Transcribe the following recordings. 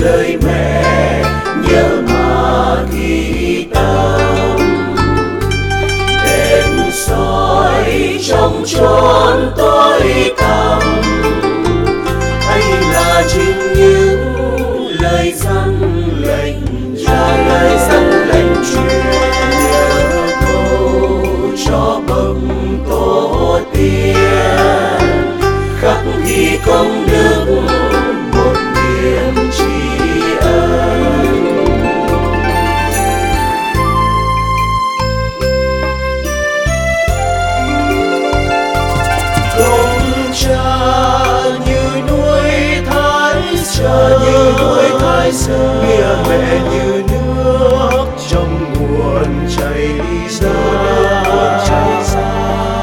lời mẹ nhớ mà thi tâm. Đèn soi trong tròn tối như núi thái sơn nghĩa mẹ như nước trong nguồn chảy ra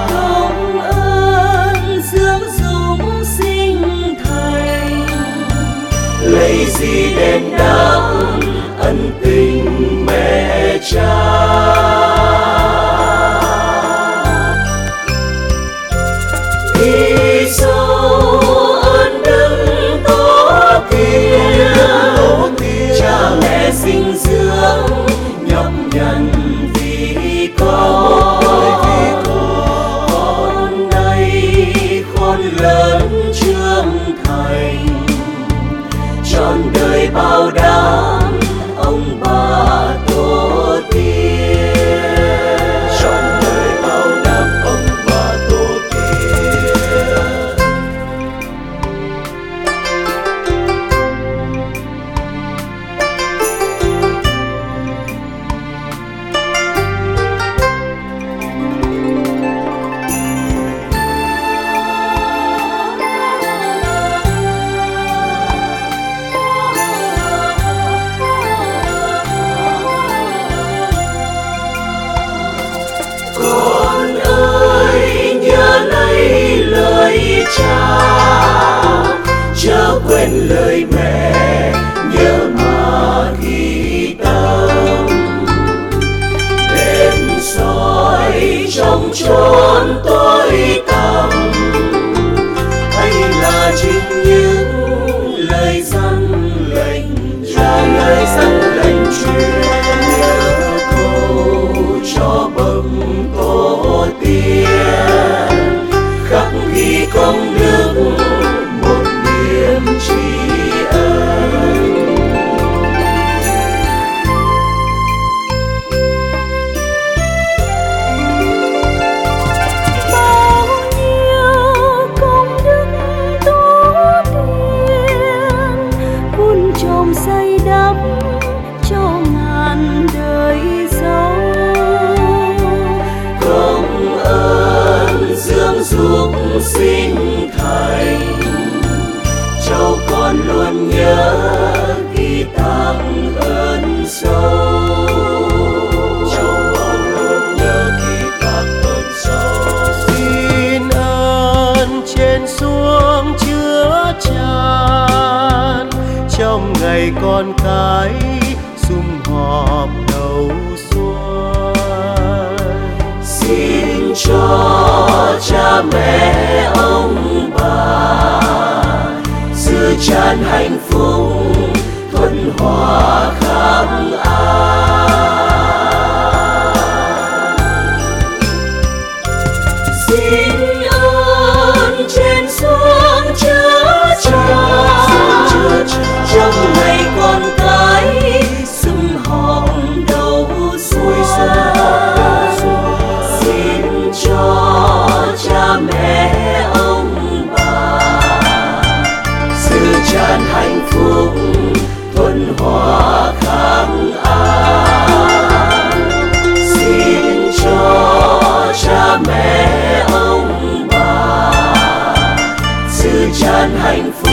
công ơn dưỡng dung sinh thành. Lấy gì đền đáp ân tình mẹ cha? Vì dưỡng nhọc nhằn vì con con đây, khôn lớn trưởng thành. Trọn đời bao đám ông bà soi dục sinh thành. Cháu con luôn nhớ ghi tặng ơn sâu. Cháu con luôn nhớ ghi tặng ơn sâu. Xin ơn trên xuống chứa chan. Trong ngày con cái sum họp đầu xuân ông bà. Dư tràn hạnh phúc thuận hòa khắp phúc thuần hòa khang an. Xin cho cha mẹ ông bà, sự tràn hạnh phúc